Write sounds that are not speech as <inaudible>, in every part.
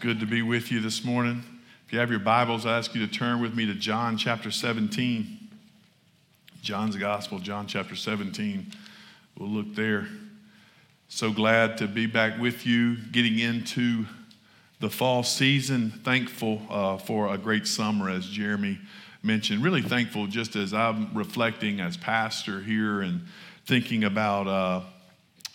good to be with you this morning. If you have your Bibles, I ask you to turn with me to John chapter 17. John's Gospel, John chapter 17. We'll look there. So glad to be back with you, getting into the fall season. Thankful uh, for a great summer, as Jeremy mentioned. Really thankful just as I'm reflecting as pastor here and thinking about. Uh,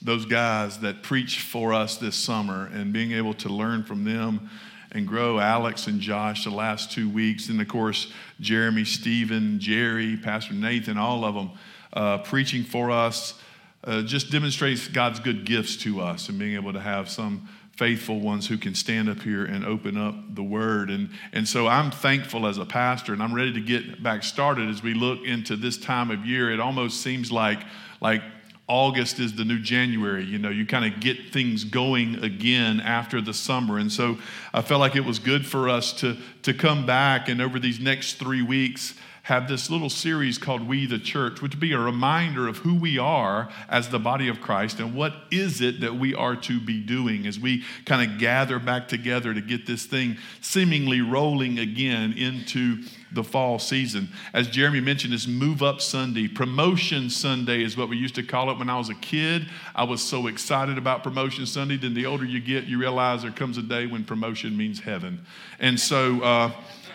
those guys that preached for us this summer and being able to learn from them and grow Alex and Josh the last two weeks. And of course, Jeremy, Stephen, Jerry, Pastor Nathan, all of them uh, preaching for us uh, just demonstrates God's good gifts to us and being able to have some faithful ones who can stand up here and open up the word. And, and so I'm thankful as a pastor and I'm ready to get back started as we look into this time of year. It almost seems like, like August is the new January. You know, you kind of get things going again after the summer. And so I felt like it was good for us to, to come back and over these next three weeks have this little series called We the Church, which would be a reminder of who we are as the body of Christ and what is it that we are to be doing as we kind of gather back together to get this thing seemingly rolling again into the fall season. As Jeremy mentioned, it's Move Up Sunday. Promotion Sunday is what we used to call it when I was a kid. I was so excited about Promotion Sunday. Then the older you get, you realize there comes a day when promotion means heaven. And so, uh,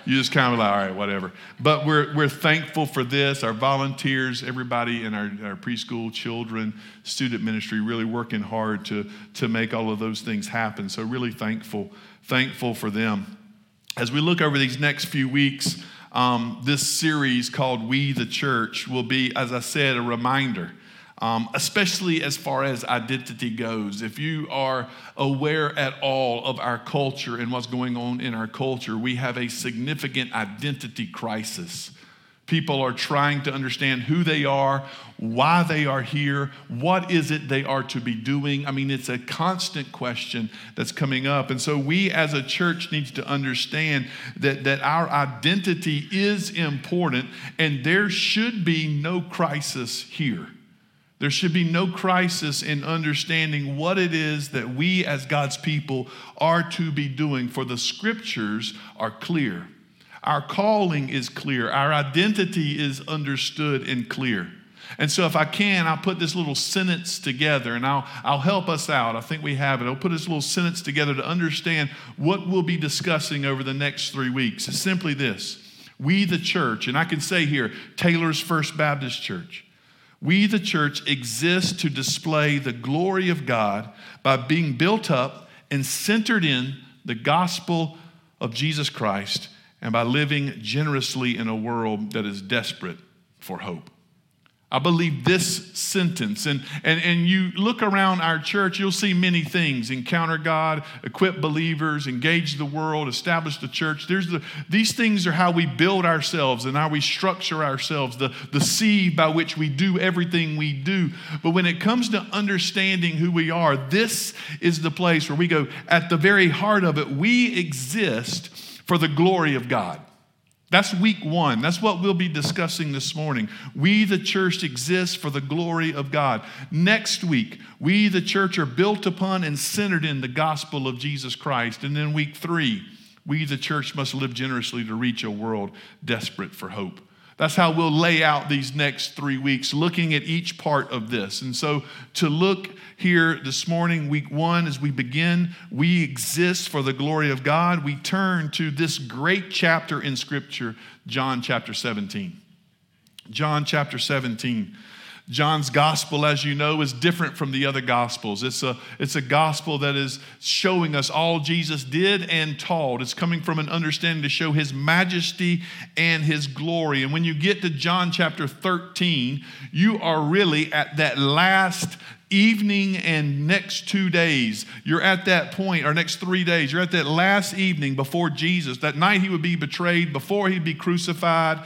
you just kind of like, all right, whatever. But we're, we're thankful for this. Our volunteers, everybody in our, our preschool children, student ministry, really working hard to, to make all of those things happen. So, really thankful, thankful for them. As we look over these next few weeks, um, this series called We the Church will be, as I said, a reminder um, especially as far as identity goes. If you are aware at all of our culture and what's going on in our culture, we have a significant identity crisis. People are trying to understand who they are, why they are here, what is it they are to be doing. I mean, it's a constant question that's coming up. And so we as a church need to understand that, that our identity is important and there should be no crisis here. There should be no crisis in understanding what it is that we as God's people are to be doing, for the scriptures are clear. Our calling is clear, our identity is understood and clear. And so, if I can, I'll put this little sentence together and I'll, I'll help us out. I think we have it. I'll put this little sentence together to understand what we'll be discussing over the next three weeks. It's simply this We, the church, and I can say here, Taylors First Baptist Church, we, the church, exist to display the glory of God by being built up and centered in the gospel of Jesus Christ and by living generously in a world that is desperate for hope. I believe this sentence. And, and, and you look around our church, you'll see many things encounter God, equip believers, engage the world, establish the church. There's the, these things are how we build ourselves and how we structure ourselves, the, the seed by which we do everything we do. But when it comes to understanding who we are, this is the place where we go, at the very heart of it, we exist for the glory of God. That's week one. That's what we'll be discussing this morning. We, the church, exist for the glory of God. Next week, we, the church, are built upon and centered in the gospel of Jesus Christ. And then week three, we, the church, must live generously to reach a world desperate for hope. That's how we'll lay out these next three weeks, looking at each part of this. And so, to look here this morning, week one, as we begin, we exist for the glory of God. We turn to this great chapter in Scripture, John chapter 17. John chapter 17. John's gospel, as you know, is different from the other gospels. It's a, it's a gospel that is showing us all Jesus did and taught. It's coming from an understanding to show his majesty and his glory. And when you get to John chapter 13, you are really at that last evening and next two days. You're at that point, or next three days, you're at that last evening before Jesus, that night he would be betrayed, before he'd be crucified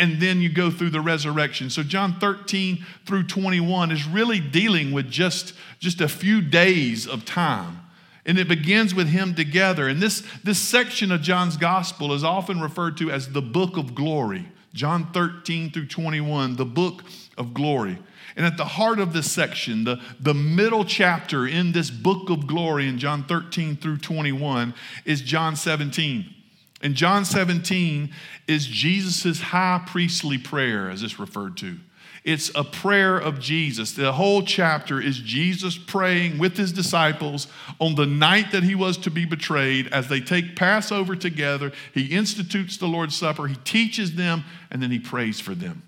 and then you go through the resurrection. So John 13 through 21 is really dealing with just, just a few days of time. And it begins with him together. And this, this section of John's gospel is often referred to as the book of glory. John 13 through 21, the book of glory. And at the heart of this section, the, the middle chapter in this book of glory in John 13 through 21 is John 17. And John 17 is Jesus' high priestly prayer, as it's referred to. It's a prayer of Jesus. The whole chapter is Jesus praying with his disciples on the night that he was to be betrayed as they take Passover together. He institutes the Lord's Supper, he teaches them, and then he prays for them.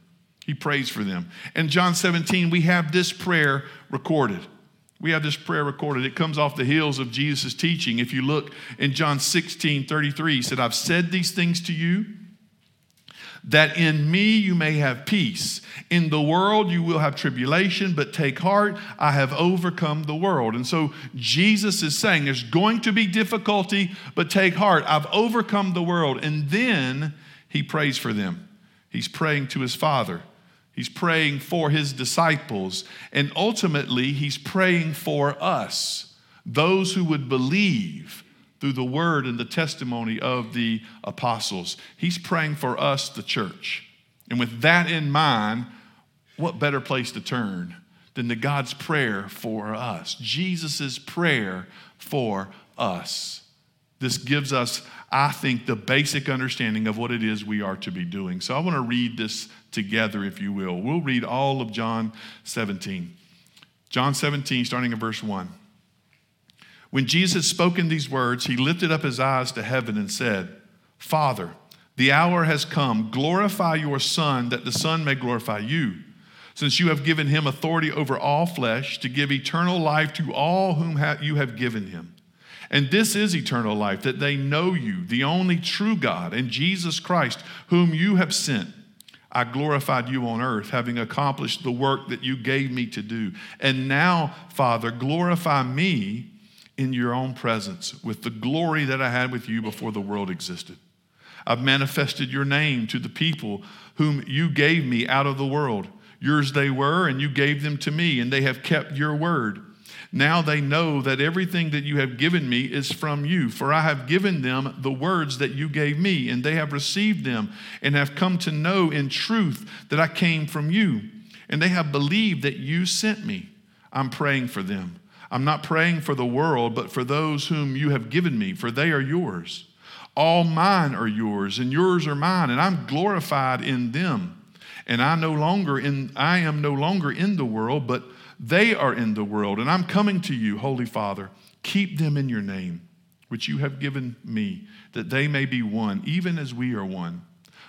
He prays for them. In John 17, we have this prayer recorded. We have this prayer recorded. It comes off the heels of Jesus' teaching. If you look in John 16 33, he said, I've said these things to you that in me you may have peace. In the world you will have tribulation, but take heart, I have overcome the world. And so Jesus is saying there's going to be difficulty, but take heart, I've overcome the world. And then he prays for them. He's praying to his Father. He's praying for his disciples. And ultimately, he's praying for us, those who would believe through the word and the testimony of the apostles. He's praying for us, the church. And with that in mind, what better place to turn than to God's prayer for us? Jesus' prayer for us. This gives us, I think, the basic understanding of what it is we are to be doing. So I want to read this together, if you will. We'll read all of John 17. John 17, starting in verse 1. When Jesus had spoken these words, he lifted up his eyes to heaven and said, Father, the hour has come. Glorify your Son, that the Son may glorify you, since you have given him authority over all flesh to give eternal life to all whom you have given him. And this is eternal life, that they know you, the only true God, and Jesus Christ, whom you have sent. I glorified you on earth, having accomplished the work that you gave me to do. And now, Father, glorify me in your own presence with the glory that I had with you before the world existed. I've manifested your name to the people whom you gave me out of the world. Yours they were, and you gave them to me, and they have kept your word. Now they know that everything that you have given me is from you, for I have given them the words that you gave me, and they have received them, and have come to know in truth that I came from you, and they have believed that you sent me. I'm praying for them. I'm not praying for the world, but for those whom you have given me, for they are yours. All mine are yours, and yours are mine, and I'm glorified in them. And I no longer in I am no longer in the world, but they are in the world, and I'm coming to you, Holy Father. Keep them in your name, which you have given me, that they may be one, even as we are one.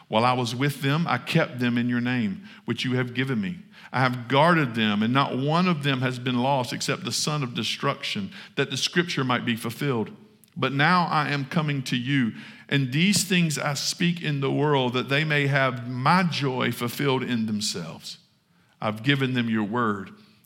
While I was with them, I kept them in your name, which you have given me. I have guarded them, and not one of them has been lost except the son of destruction, that the scripture might be fulfilled. But now I am coming to you, and these things I speak in the world, that they may have my joy fulfilled in themselves. I've given them your word,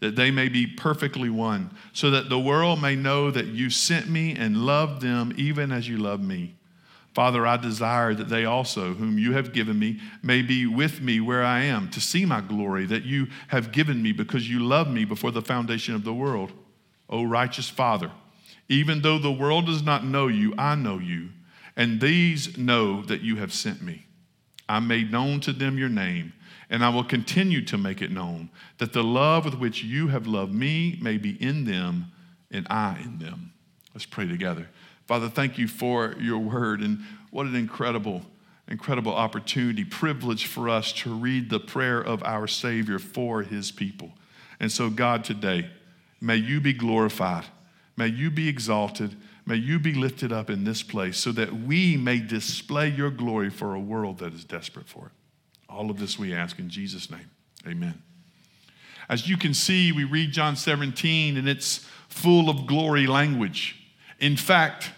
that they may be perfectly one, so that the world may know that you sent me and loved them even as you loved me. Father, I desire that they also, whom you have given me, may be with me where I am, to see my glory that you have given me because you loved me before the foundation of the world. O righteous Father, even though the world does not know you, I know you, and these know that you have sent me. I made known to them your name and I will continue to make it known that the love with which you have loved me may be in them and I in them. Let's pray together. Father, thank you for your word and what an incredible, incredible opportunity, privilege for us to read the prayer of our Savior for his people. And so, God, today, may you be glorified, may you be exalted, may you be lifted up in this place so that we may display your glory for a world that is desperate for it. All of this we ask in Jesus' name. Amen. As you can see, we read John 17 and it's full of glory language. In fact,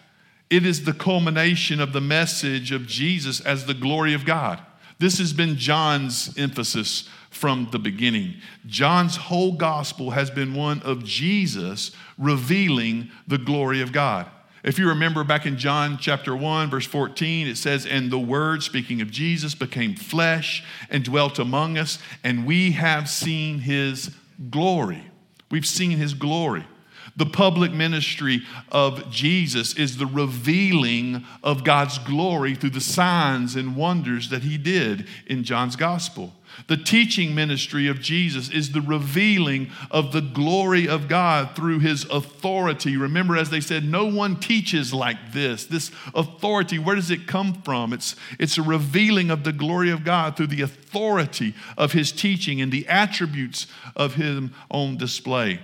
it is the culmination of the message of Jesus as the glory of God. This has been John's emphasis from the beginning. John's whole gospel has been one of Jesus revealing the glory of God. If you remember back in John chapter 1, verse 14, it says, And the Word, speaking of Jesus, became flesh and dwelt among us, and we have seen his glory. We've seen his glory. The public ministry of Jesus is the revealing of God's glory through the signs and wonders that he did in John's gospel. The teaching ministry of Jesus is the revealing of the glory of God through his authority. Remember, as they said, no one teaches like this. This authority, where does it come from? It's, it's a revealing of the glory of God through the authority of his teaching and the attributes of him on display.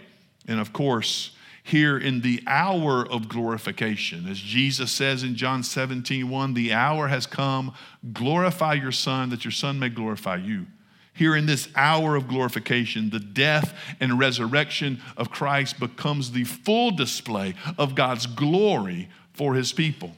And of course, here in the hour of glorification. As Jesus says in John 17, 1, the hour has come, glorify your Son, that your Son may glorify you. Here in this hour of glorification, the death and resurrection of Christ becomes the full display of God's glory for his people.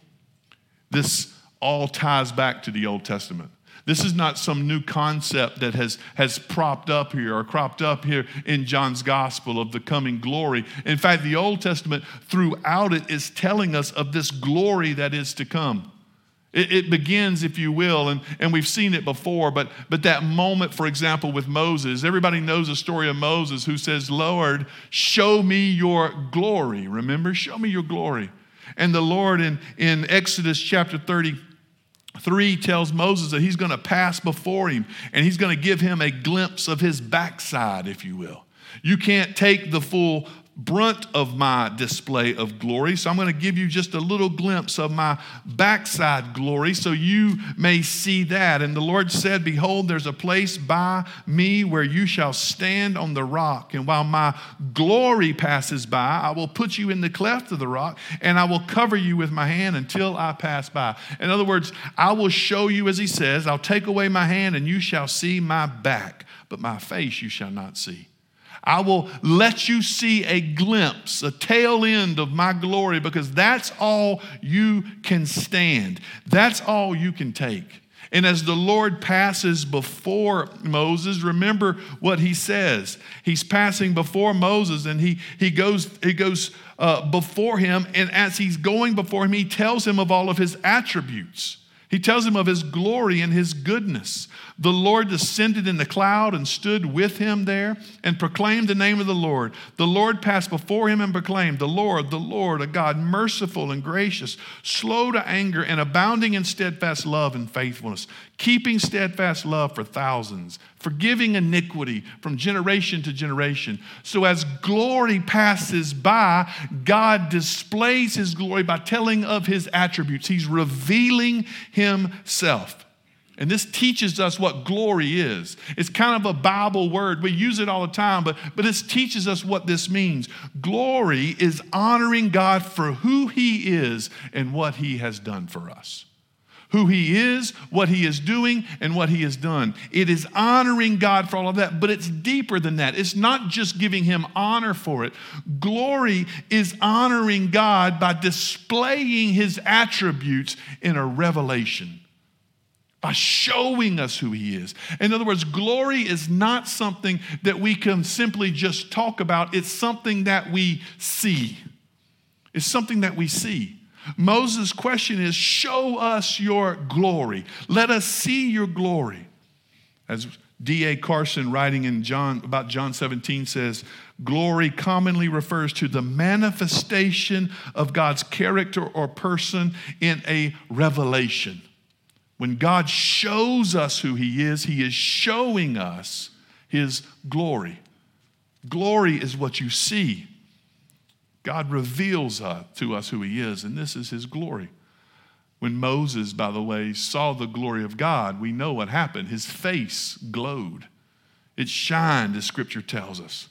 This all ties back to the Old Testament. This is not some new concept that has, has propped up here or cropped up here in John's gospel of the coming glory. In fact, the Old Testament throughout it is telling us of this glory that is to come. It, it, begins, if you will, and, and we've seen it before, but, but that moment, for example, with Moses, everybody knows the story of Moses who says, Lord, show me your glory. Remember, show me your glory. And the Lord in, in Exodus chapter 33 tells Moses that he's going to pass before him and he's going to give him a glimpse of his backside, if you will. You can't take the full brunt of my display of glory. So I'm going to give you just a little glimpse of my backside glory so you may see that. And the Lord said, Behold, there's a place by me where you shall stand on the rock. And while my glory passes by, I will put you in the cleft of the rock and I will cover you with my hand until I pass by. In other words, I will show you, as he says, I'll take away my hand and you shall see my back, but my face you shall not see. I will let you see a glimpse, a tail end of my glory, because that's all you can stand. That's all you can take. And as the Lord passes before Moses, remember what he says. He's passing before Moses and he, he goes, he goes uh, before him. And as he's going before him, he tells him of all of his attributes. He tells him of his glory and his goodness. The Lord descended in the cloud and stood with him there and proclaimed the name of the Lord. The Lord passed before him and proclaimed, The Lord, the Lord, a God merciful and gracious, slow to anger and abounding in steadfast love and faithfulness, keeping steadfast love for thousands, forgiving iniquity from generation to generation. So as glory passes by, God displays his glory by telling of his attributes. He's revealing himself. And this teaches us what glory is. It's kind of a Bible word. We use it all the time, but, but this teaches us what this means. Glory is honoring God for who He is and what He has done for us who he is, what he is doing, and what he has done. It is honoring God for all of that, but it's deeper than that. It's not just giving him honor for it. Glory is honoring God by displaying his attributes in a revelation. By showing us who he is. In other words, glory is not something that we can simply just talk about, it's something that we see. It's something that we see. Moses' question is Show us your glory. Let us see your glory. As D.A. Carson, writing in John, about John 17, says, Glory commonly refers to the manifestation of God's character or person in a revelation. When God shows us who He is, He is showing us His glory. Glory is what you see. God reveals uh, to us who He is, and this is His glory. When Moses, by the way, saw the glory of God, we know what happened. His face glowed, it shined, as Scripture tells us.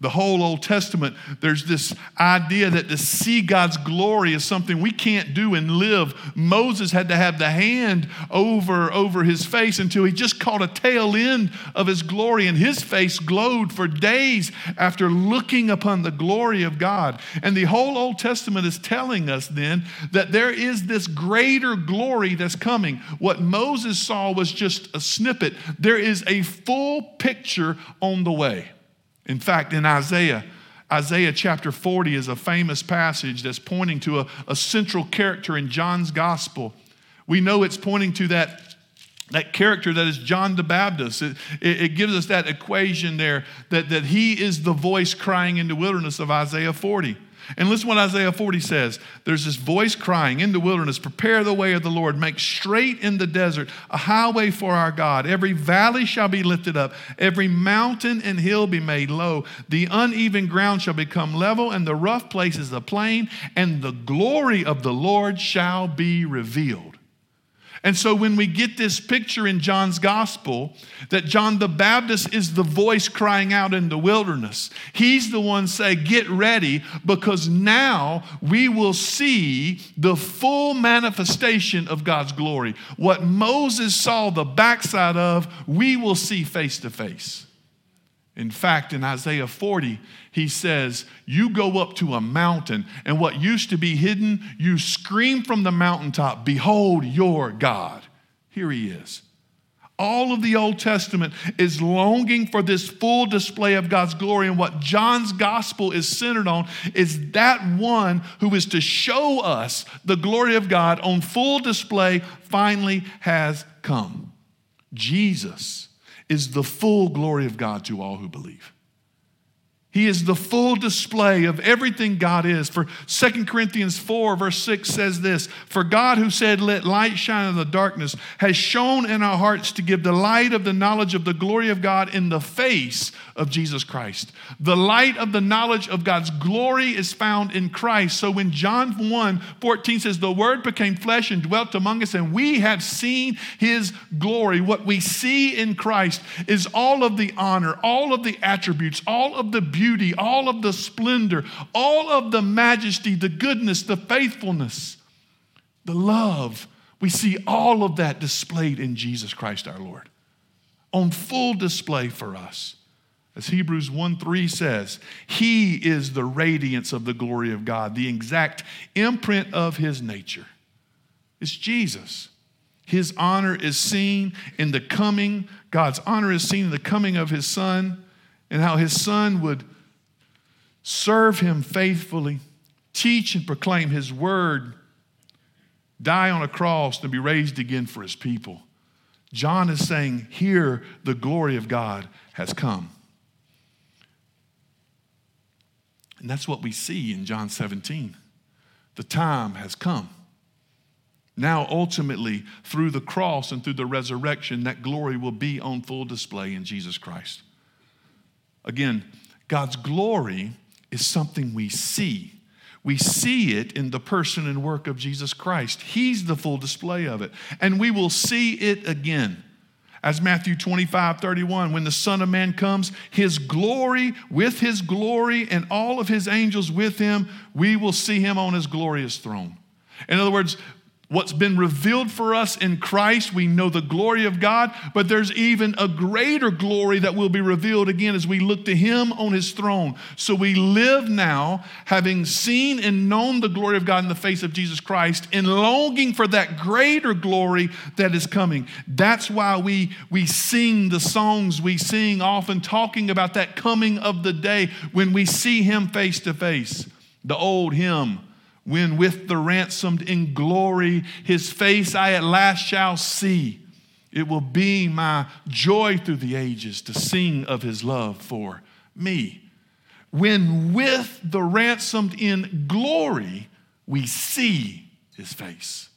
The whole Old Testament, there's this idea that to see God's glory is something we can't do and live. Moses had to have the hand over, over his face until he just caught a tail end of his glory, and his face glowed for days after looking upon the glory of God. And the whole Old Testament is telling us then that there is this greater glory that's coming. What Moses saw was just a snippet, there is a full picture on the way. In fact, in Isaiah, Isaiah chapter 40 is a famous passage that's pointing to a, a central character in John's gospel. We know it's pointing to that that character that is John the Baptist. It, it, it, gives us that equation there that, that he is the voice crying in the wilderness of Isaiah 40. And listen what Isaiah 40 says. There's this voice crying in the wilderness, prepare the way of the Lord, make straight in the desert a highway for our God. Every valley shall be lifted up, every mountain and hill be made low. The uneven ground shall become level, and the rough places a plain, and the glory of the Lord shall be revealed. And so when we get this picture in John's gospel that John the Baptist is the voice crying out in the wilderness, he's the one saying, Get ready, because now we will see the full manifestation of God's glory. What Moses saw the backside of, we will see face to face. In fact, in Isaiah 40, he says, You go up to a mountain, and what used to be hidden, you scream from the mountaintop, Behold your God. Here he is. All of the Old Testament is longing for this full display of God's glory. And what John's gospel is centered on is that one who is to show us the glory of God on full display finally has come. Jesus is the full glory of God to all who believe. He is the full display of everything God is. For 2 Corinthians 4, verse 6 says this For God, who said, Let light shine in the darkness, has shone in our hearts to give the light of the knowledge of the glory of God in the face of Jesus Christ. The light of the knowledge of God's glory is found in Christ. So when John 1 14 says, The word became flesh and dwelt among us, and we have seen his glory, what we see in Christ is all of the honor, all of the attributes, all of the beauty beauty, all of the splendor, all of the majesty, the goodness, the faithfulness, the love. We see all of that displayed in Jesus Christ our Lord on full display for us. As Hebrews 1 3 says, He is the radiance of the glory of God, the exact imprint of His nature. It's Jesus. His honor is seen in the coming, God's honor is seen in the coming of His Son and how his son would serve him faithfully, teach and proclaim his word, die on a cross, and be raised again for his people. John is saying, Here the glory of God has come. And that's what we see in John 17. The time has come. Now, ultimately, through the cross and through the resurrection, that glory will be on full display in Jesus Christ. Again, God's glory is something we see. We see it in the person and work of Jesus Christ. He's the full display of it. And we will see it again. As Matthew 25, 31, when the Son of Man comes, his glory, with his glory, and all of his angels with him, we will see him on his glorious throne. In other words, what's been revealed for us in Christ. We know the glory of God, but there's even a greater glory that will be revealed again as we look to Him on His throne. So we live now having seen and known the glory of God in the face of Jesus Christ and longing for that greater glory that is coming. That's why we, we sing the songs we sing, often talking about that coming of the day when we see Him face to face. The old hymn when with the ransomed in glory his face I at last shall see. It will be my joy through the ages to sing of his love for me. When with the ransomed in glory we see his face.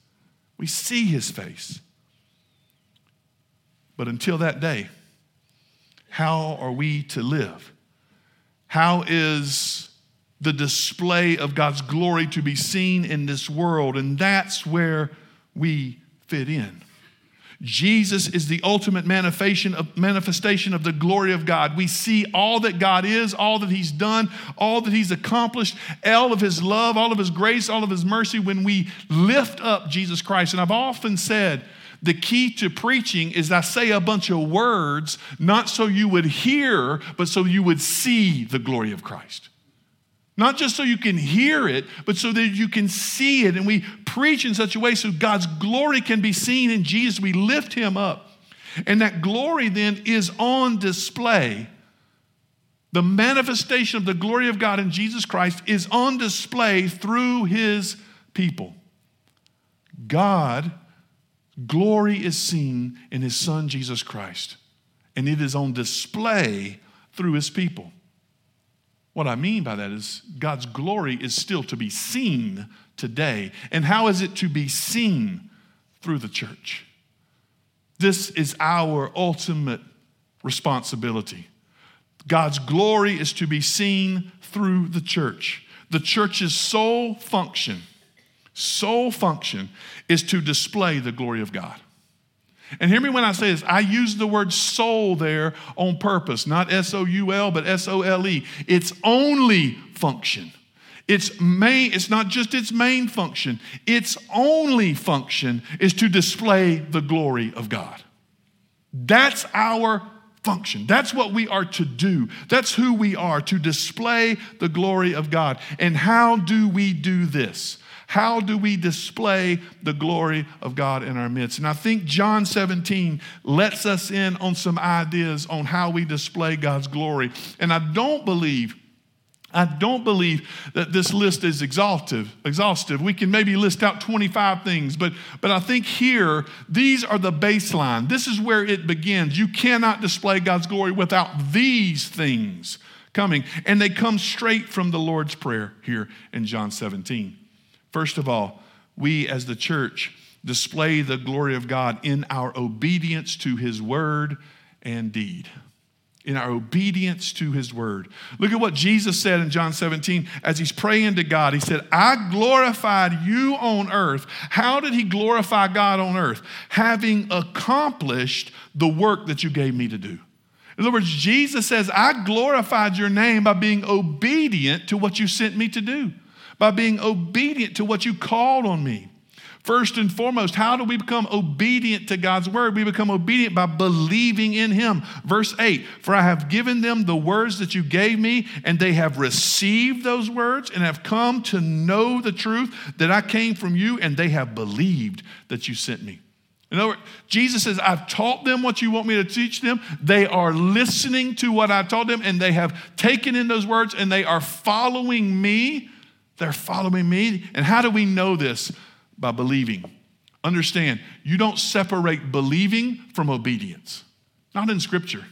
We see his face. But until that day, how are we to live? How is the display of God's glory to be seen in this world. And that's where we fit in. Jesus is the ultimate manifestation of, manifestation of the glory of God. We see all that God is, all that He's done, all that He's accomplished, all of His love, all of His grace, all of His mercy when we lift up Jesus Christ. And I've often said, the key to preaching is I say a bunch of words, not so you would hear, but so you would see the glory of Christ. Not just so you can hear it, but so that you can see it. And we preach in such a way so God's glory can be seen in Jesus. We lift him up. And that glory then is on display. The manifestation of the glory of God in Jesus Christ is on display through his people. God, glory is seen in his son Jesus Christ, and it is on display through his people. What I mean by that is God's glory is still to be seen today. And how is it to be seen? Through the church. This is our ultimate responsibility. God's glory is to be seen through the church. The church's sole function, sole function is to display the glory of God. And hear me when I say this. I use the word soul there on purpose, not S O U L, but S O L E. Its only function. Its main, it's not just its main function, its only function is to display the glory of God. That's our function. That's what we are to do. That's who we are, to display the glory of God. And how do we do this? How do we display the glory of God in our midst? And I think John 17 lets us in on some ideas on how we display God's glory. And I don't believe I don't believe that this list is exhaustive. Exhaustive. We can maybe list out 25 things, but but I think here these are the baseline. This is where it begins. You cannot display God's glory without these things coming, and they come straight from the Lord's prayer here in John 17. First of all, we as the church display the glory of God in our obedience to His word and deed. In our obedience to His word. Look at what Jesus said in John 17 as He's praying to God. He said, I glorified you on earth. How did He glorify God on earth? Having accomplished the work that you gave me to do. In other words, Jesus says, I glorified your name by being obedient to what you sent me to do by being obedient to what you called on me. First and foremost, how do we become obedient to God's word? We become obedient by believing in Him. Verse 8 For I have given them the words that you gave me, and they have received those words and have come to know the truth that I came from you, and they have believed that you sent me. In other words, Jesus says, I've taught them what you want me to teach them. They are listening to what I taught them, and they have taken in those words, and they are following me they're following me. And how do we know this? By believing. Understand, you don't separate believing from obedience, not in Scripture.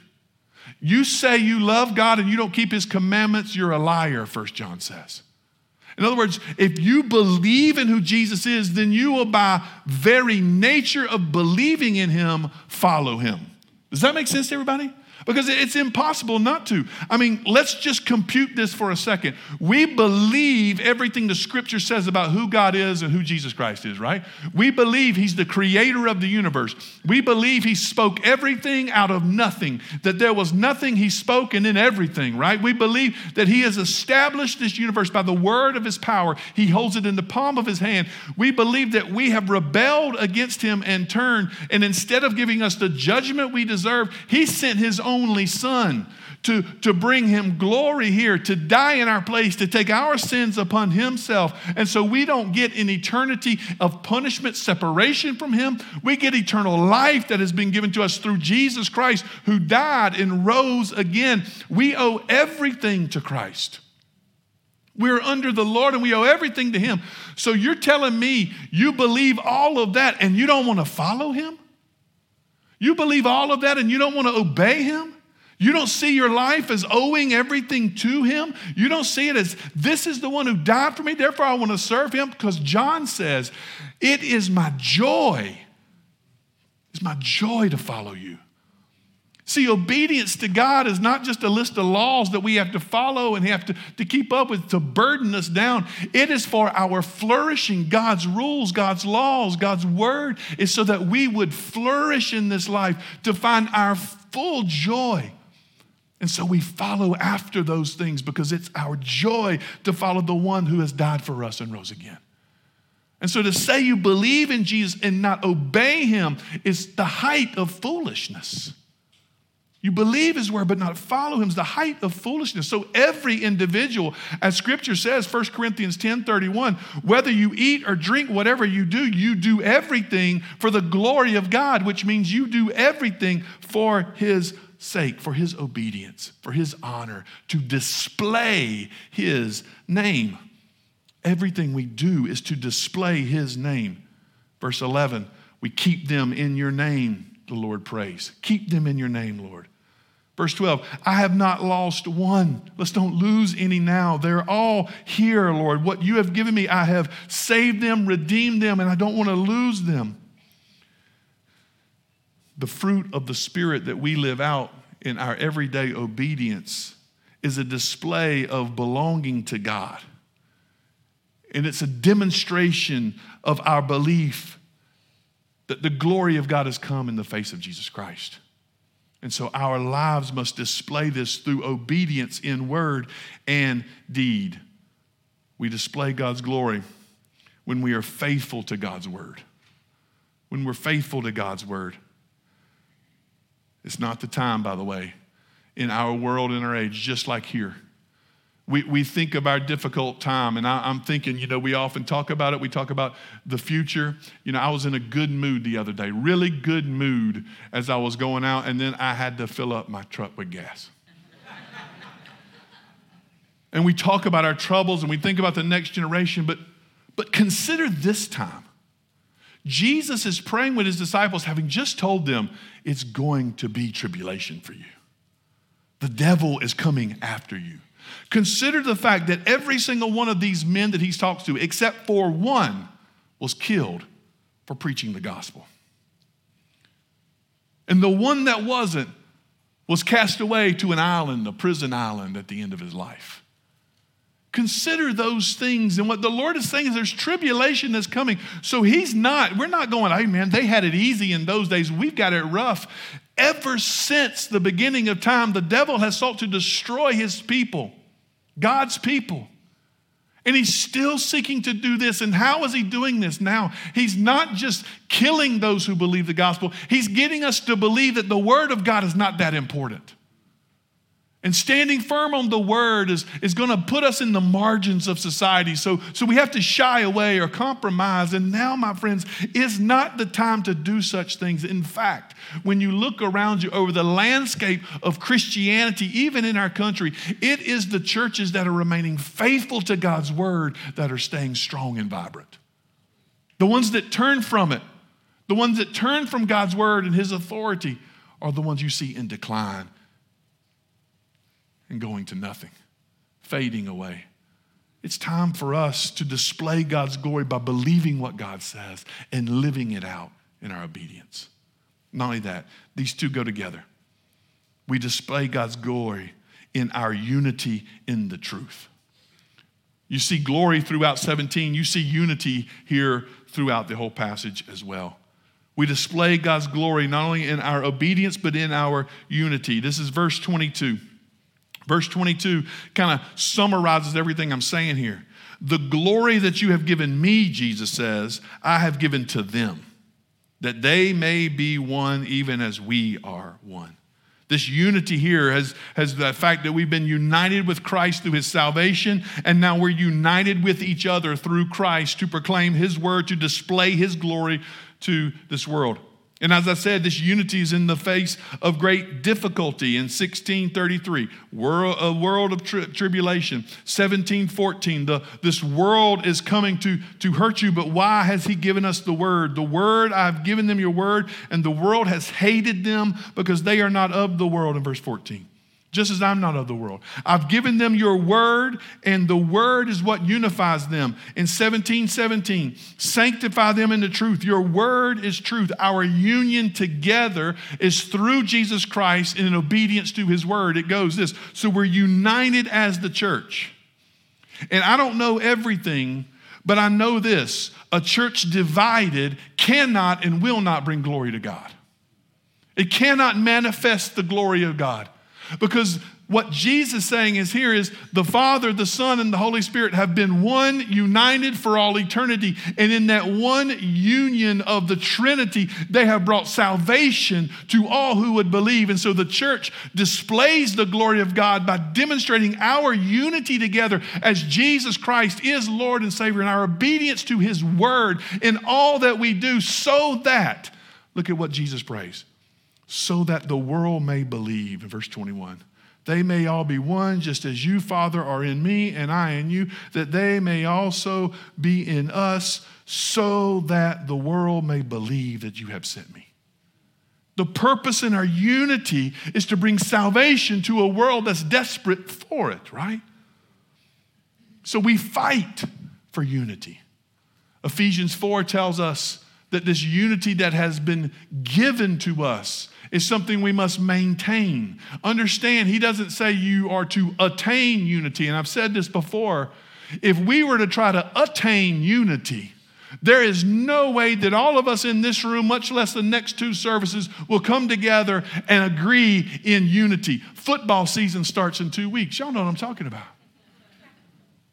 You say you love God and you don't keep His commandments, you're a liar, First John says. In other words, if you believe in who Jesus is, then you will, by very nature of believing in Him, follow Him. Does that make sense to everybody? Because it's impossible not to. I mean, let's just compute this for a second. We believe everything the scripture says about who God is and who Jesus Christ is, right? We believe He's the creator of the universe. We believe He spoke everything out of nothing, that there was nothing He spoke and then everything, right? We believe that He has established this universe by the word of His power. He holds it in the palm of His hand. We believe that we have rebelled against Him and turned, and instead of giving us the judgment we deserve, He sent His own only Son to, to bring him glory here, to die in our place, to take our sins upon himself. And so we don't get an eternity of punishment, separation from him. We get eternal life that has been given to us through Jesus Christ, who died and rose again. We owe everything to Christ. We're under the Lord and we owe everything to him. So you're telling me you believe all of that and you don't want to follow him? You believe all of that and you don't want to obey him? You don't see your life as owing everything to him. You don't see it as this is the one who died for me, therefore I want to serve him. Because John says, It is my joy. It's my joy to follow you. See, obedience to God is not just a list of laws that we have to follow and have to, to keep up with to burden us down. It is for our flourishing. God's rules, God's laws, God's word is so that we would flourish in this life to find our full joy. And so we follow after those things because it's our joy to follow the one who has died for us and rose again. And so to say you believe in Jesus and not obey him is the height of foolishness. You believe his word, but not follow him is the height of foolishness. So every individual, as scripture says, 1 Corinthians 10 31, whether you eat or drink, whatever you do, you do everything for the glory of God, which means you do everything for his sake, for his obedience, for his honor, to display his name. Everything we do is to display his name. Verse 11, we keep them in your name, the Lord prays. Keep them in your name, Lord. Verse 12, I have not lost one. Let's don't lose any now. They're all here, Lord. What you have given me, I have saved them, redeemed them, and I don't want to lose them. The fruit of the Spirit that we live out in our everyday obedience is a display of belonging to God. And it's a demonstration of our belief that the glory of God has come in the face of Jesus Christ. And so our lives must display this through obedience in word and deed. We display God's glory when we are faithful to God's word. When we're faithful to God's word. It's not the time, by the way, in our world, in our age, just like here we, we think of our difficult time, and I, am thinking, you know, we often talk about it. We talk about the future. You know, I was in a good mood the other day, really good mood as I was going out, and then I had to fill up my truck with gas. <laughs> and we talk about our troubles and we think about the next generation, but, but consider this time. Jesus is praying with his disciples, having just told them it's going to be tribulation for you. The devil is coming after you. Consider the fact that every single one of these men that he talks to, except for one, was killed for preaching the gospel. And the one that wasn't was cast away to an island, a prison island, at the end of his life. Consider those things. And what the Lord is saying is there's tribulation that's coming. So he's not, we're not going, hey man, they had it easy in those days. We've got it rough. Ever since the beginning of time, the devil has sought to destroy his people. God's people. And he's still seeking to do this. And how is he doing this now? He's not just killing those who believe the gospel, he's getting us to believe that the word of God is not that important. And standing firm on the word is, is going to put us in the margins of society. So, so we have to shy away or compromise. And now, my friends, is not the time to do such things. In fact, when you look around you over the landscape of Christianity, even in our country, it is the churches that are remaining faithful to God's word that are staying strong and vibrant. The ones that turn from it, the ones that turn from God's word and his authority, are the ones you see in decline and going to nothing, fading away. It's time for us to display God's glory by believing what God says and living it out in our obedience. Not only that, these two go together. We display God's glory in our unity in the truth. You see glory throughout 17, you see unity here throughout the whole passage as well. We display God's glory not only in our obedience, but in our unity. This is verse 22. Verse 22 kind of summarizes everything I'm saying here. The glory that you have given me, Jesus says, I have given to them, that they may be one even as we are one. This unity here has, has the fact that we've been united with Christ through his salvation, and now we're united with each other through Christ to proclaim his word, to display his glory to this world. And as I said, this unity is in the face of great difficulty in 1633, world, a world of tri- tribulation. 1714, the, this world is coming to, to hurt you, but why has he given us the word? The word, I've given them your word, and the world has hated them because they are not of the world, in verse 14. Just as I'm not of the world. I've given them your word, and the word is what unifies them. In 17 17, sanctify them in the truth. Your word is truth. Our union together is through Jesus Christ in obedience to his word. It goes this. So we're united as the church. And I don't know everything, but I know this a church divided cannot and will not bring glory to God. It cannot manifest the glory of God. Because what Jesus is saying is here is the Father, the Son, and the Holy Spirit have been one, united for all eternity. And in that one union of the Trinity, they have brought salvation to all who would believe. And so the church displays the glory of God by demonstrating our unity together as Jesus Christ is Lord and Savior and our obedience to His word in all that we do, so that, look at what Jesus prays so that the world may believe. In verse 21, they may all be one, just as you, Father, are in me and I in you, that they may also be in us, so that the world may believe that you have sent me. The purpose in our unity is to bring salvation to a world that's desperate for it, right? So we fight for unity. Ephesians 4 tells us that this unity that has been given to us is something we must maintain. Understand, he doesn't say you are to attain unity. And I've said this before. If we were to try to attain unity, there is no way that all of us in this room, much less the next two services, will come together and agree in unity. Football season starts in two weeks. Y'all know what I'm talking about.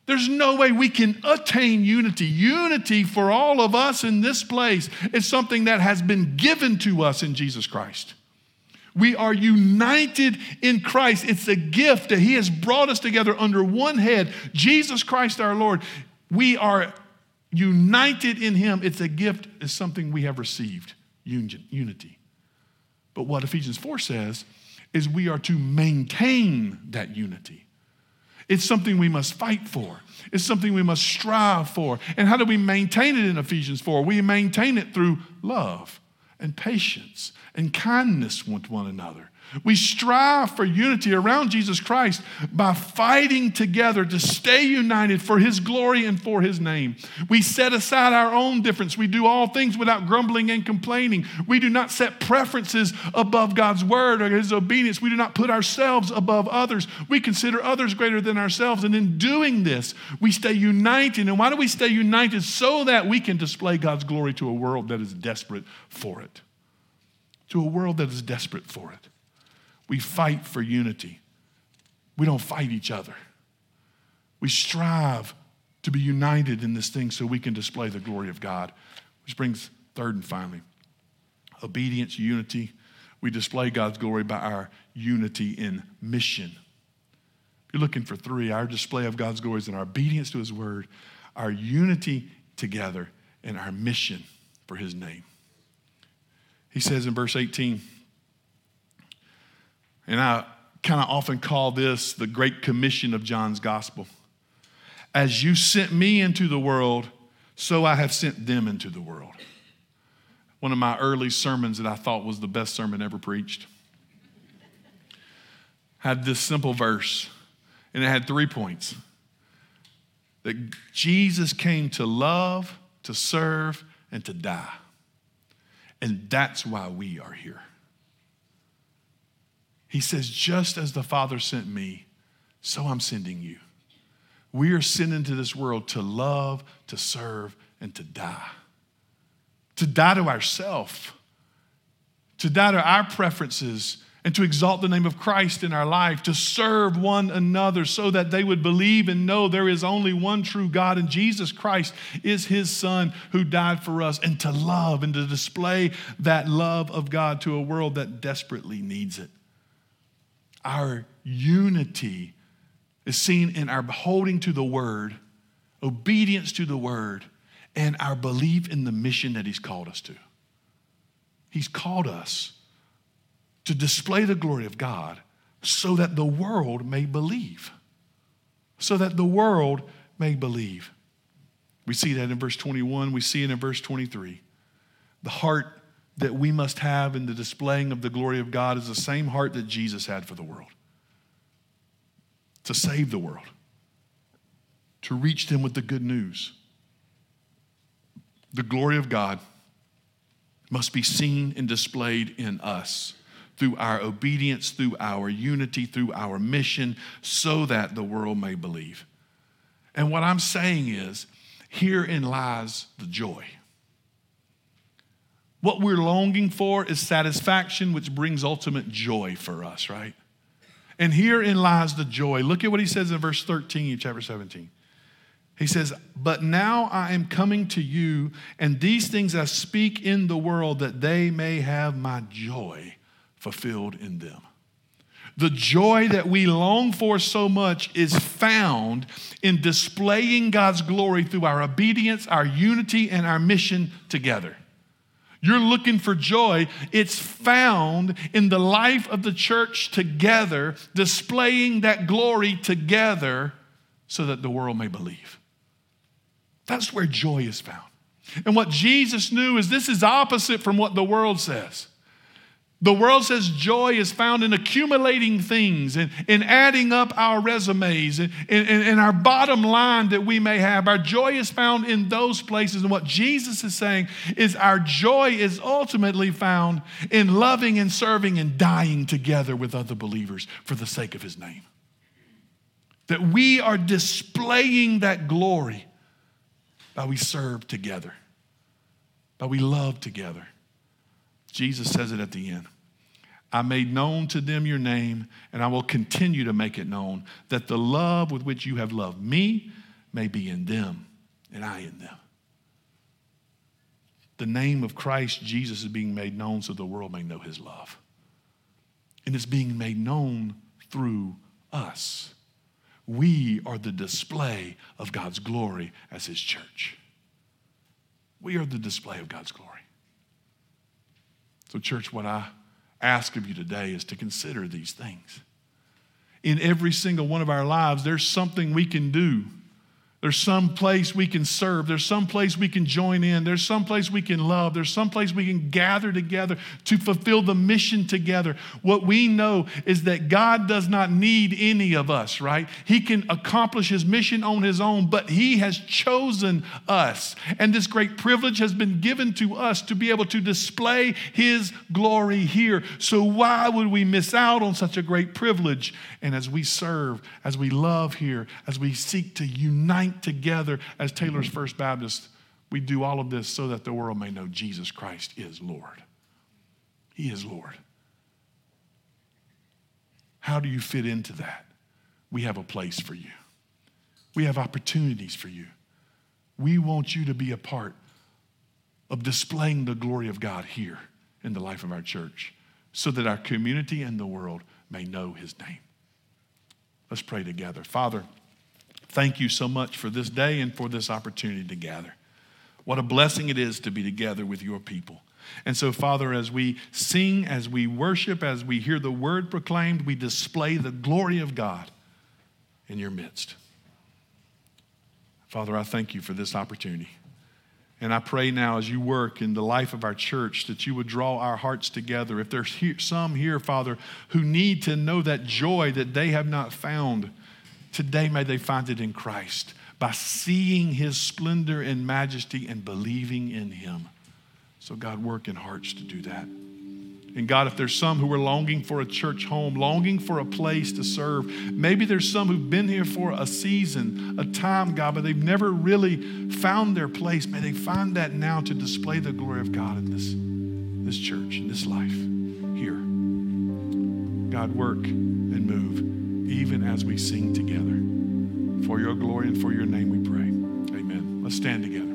There's no way we can attain unity. Unity for all of us in this place is something that has been given to us in Jesus Christ. We are united in Christ. It's a gift that He has brought us together under one head, Jesus Christ our Lord. We are united in Him. It's a gift, it's something we have received unity. But what Ephesians 4 says is we are to maintain that unity. It's something we must fight for. It's something we must strive for. And how do we maintain it in Ephesians 4? We maintain it through love and patience and kindness with one another. We strive for unity around Jesus Christ by fighting together to stay united for His glory and for His name. We set aside our own difference. We do all things without grumbling and complaining. We do not set preferences above God's word or His obedience. We do not put ourselves above others. We consider others greater than ourselves. And in doing this, we stay united. And why do we stay united? So that we can display God's glory to a world that is desperate for it to a world that is desperate for it. We fight for unity. We don't fight each other. We strive to be united in this thing so we can display the glory of God. Which brings third and finally obedience, unity. We display God's glory by our unity in mission. If you're looking for three, our display of God's glory is in our obedience to His word, our unity together, and our mission for His name. He says in verse 18, and I kind of often call this the Great Commission of John's Gospel. As you sent me into the world, so I have sent them into the world. One of my early sermons that I thought was the best sermon ever preached had this simple verse, and it had three points that Jesus came to love, to serve, and to die. And that's why we are here. He says, just as the Father sent me, so I'm sending you. We are sent into this world to love, to serve, and to die. To die to ourself, to die to our preferences and to exalt the name of Christ in our life, to serve one another so that they would believe and know there is only one true God and Jesus Christ is his Son who died for us, and to love and to display that love of God to a world that desperately needs it. Our unity is seen in our holding to the Word, obedience to the Word, and our belief in the mission that He's called us to. He's called us to display the glory of God so that the world may believe. So that the world may believe. We see that in verse 21, we see it in verse 23. The heart that we must have in the displaying of the glory of God is the same heart that Jesus had for the world. to save the world, to reach them with the good news. The glory of God must be seen and displayed in us through our obedience, through our unity, through our mission, so that the world may believe. And what I'm saying is, herein lies the joy. What we're longing for is satisfaction, which brings ultimate joy for us, right? And herein lies the joy. Look at what he says in verse 13 of chapter 17. He says, But now I am coming to you, and these things I speak in the world that they may have my joy fulfilled in them. The joy that we long for so much is found in displaying God's glory through our obedience, our unity, and our mission together. You're looking for joy. It's found in the life of the church together, displaying that glory together so that the world may believe. That's where joy is found. And what Jesus knew is this is opposite from what the world says. The world says joy is found in accumulating things and in adding up our resumes and, our bottom line that we may have. Our joy is found in those places. And what Jesus is saying is our joy is ultimately found in loving and serving and dying together with other believers for the sake of his name. That we are displaying that glory by we serve together, by we love together Jesus says it at the end. I made known to them your name, and I will continue to make it known, that the love with which you have loved me may be in them, and I in them. The name of Christ Jesus is being made known so the world may know his love. And it's being made known through us. We are the display of God's glory as his church. We are the display of God's glory. So, church, what I ask of you today is to consider these things. In every single one of our lives, there's something we can do there's some place we can serve. There's some place we can join in. There's some place we can love. There's some place we can gather together to fulfill the mission together. What we know is that God does not need any of us, right? He can accomplish his mission on his own, but he has chosen us. And this great privilege has been given to us to be able to display his glory here. So why would we miss out on such a great privilege? And as we serve, as we love here, as we seek to unite together as Taylors First Baptist, we do all of this so that the world may know Jesus Christ is Lord. He is Lord. How do you fit into that? We have a place for you. We have opportunities for you. We want you to be a part of displaying the glory of God here in the life of our church so that our community and the world may know his name. Let's pray together. Father, Thank you so much for this day and for this opportunity to gather. What a blessing it is to be together with your people. And so, Father, as we sing, as we worship, as we hear the word proclaimed, we display the glory of God in your midst. Father, I thank you for this opportunity. And I pray now as you work in the life of our church that you would draw our hearts together. If there's some here, Father, who need to know that joy that they have not found, Today, may they find it in Christ by seeing his splendor and majesty and believing in him. So, God, work in hearts to do that. And God, if there's some who are longing for a church home, longing for a place to serve, maybe there's some who've been here for a season, a time, God, but they've never really found their place. May they find that now to display the glory of God in this, this church, in this life, here. God, work and move even as we sing together. For your glory and for your name we pray. Amen. Let's stand together.